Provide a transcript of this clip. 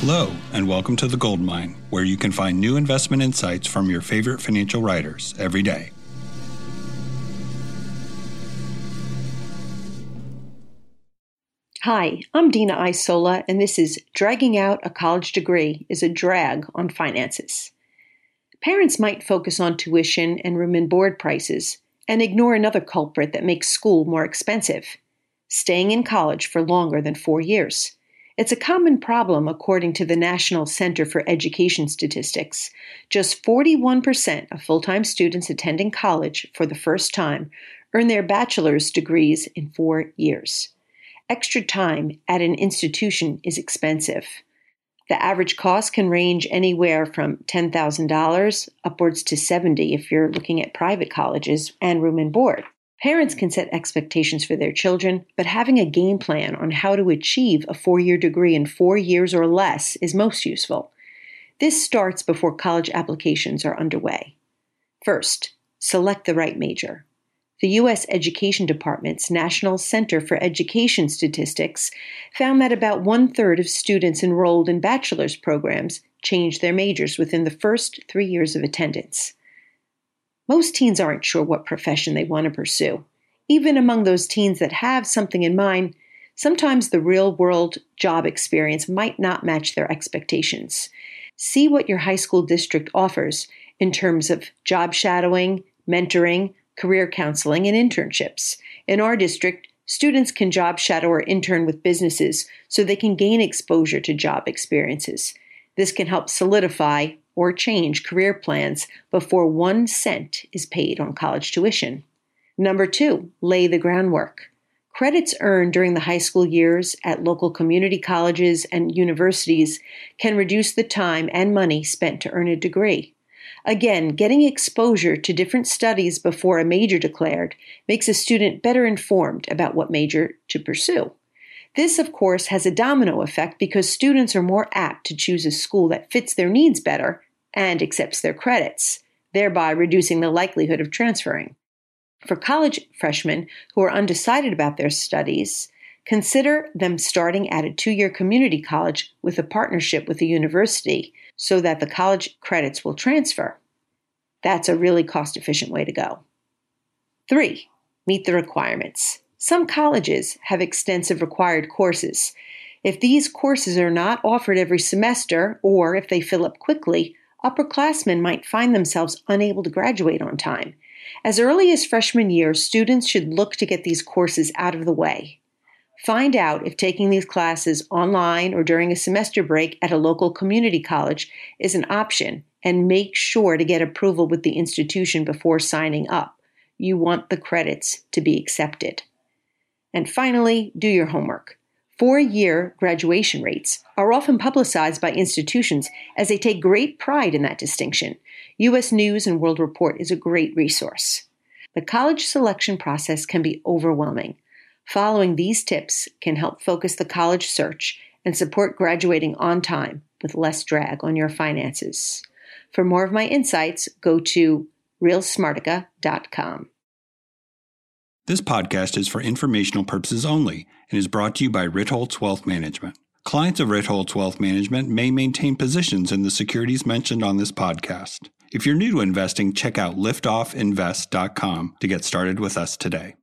Hello, and welcome to The Gold Mine, where you can find new investment insights from your favorite financial writers every day. Hi, I'm Dina Isola, and this is Dragging Out a College Degree is a Drag on Finances. Parents might focus on tuition and room and board prices and ignore another culprit that makes school more expensive staying in college for longer than four years. It's a common problem according to the National Center for Education Statistics. Just 41% of full time students attending college for the first time earn their bachelor's degrees in four years. Extra time at an institution is expensive. The average cost can range anywhere from $10,000 upwards to 70 if you're looking at private colleges and room and board. Parents can set expectations for their children, but having a game plan on how to achieve a four year degree in four years or less is most useful. This starts before college applications are underway. First, select the right major. The U.S. Education Department's National Center for Education Statistics found that about one third of students enrolled in bachelor's programs change their majors within the first three years of attendance. Most teens aren't sure what profession they want to pursue. Even among those teens that have something in mind, sometimes the real world job experience might not match their expectations. See what your high school district offers in terms of job shadowing, mentoring, career counseling, and internships. In our district, students can job shadow or intern with businesses so they can gain exposure to job experiences. This can help solidify or change career plans before one cent is paid on college tuition. Number two, lay the groundwork. Credits earned during the high school years at local community colleges and universities can reduce the time and money spent to earn a degree. Again, getting exposure to different studies before a major declared makes a student better informed about what major to pursue. This, of course, has a domino effect because students are more apt to choose a school that fits their needs better and accepts their credits, thereby reducing the likelihood of transferring. For college freshmen who are undecided about their studies, consider them starting at a two year community college with a partnership with a university so that the college credits will transfer. That's a really cost efficient way to go. Three, meet the requirements. Some colleges have extensive required courses. If these courses are not offered every semester, or if they fill up quickly, upperclassmen might find themselves unable to graduate on time. As early as freshman year, students should look to get these courses out of the way. Find out if taking these classes online or during a semester break at a local community college is an option and make sure to get approval with the institution before signing up. You want the credits to be accepted. And finally, do your homework. Four year graduation rates are often publicized by institutions as they take great pride in that distinction. U.S. News and World Report is a great resource. The college selection process can be overwhelming. Following these tips can help focus the college search and support graduating on time with less drag on your finances. For more of my insights, go to realsmartica.com. This podcast is for informational purposes only and is brought to you by Ritholtz Wealth Management. Clients of Ritholtz Wealth Management may maintain positions in the securities mentioned on this podcast. If you're new to investing, check out liftoffinvest.com to get started with us today.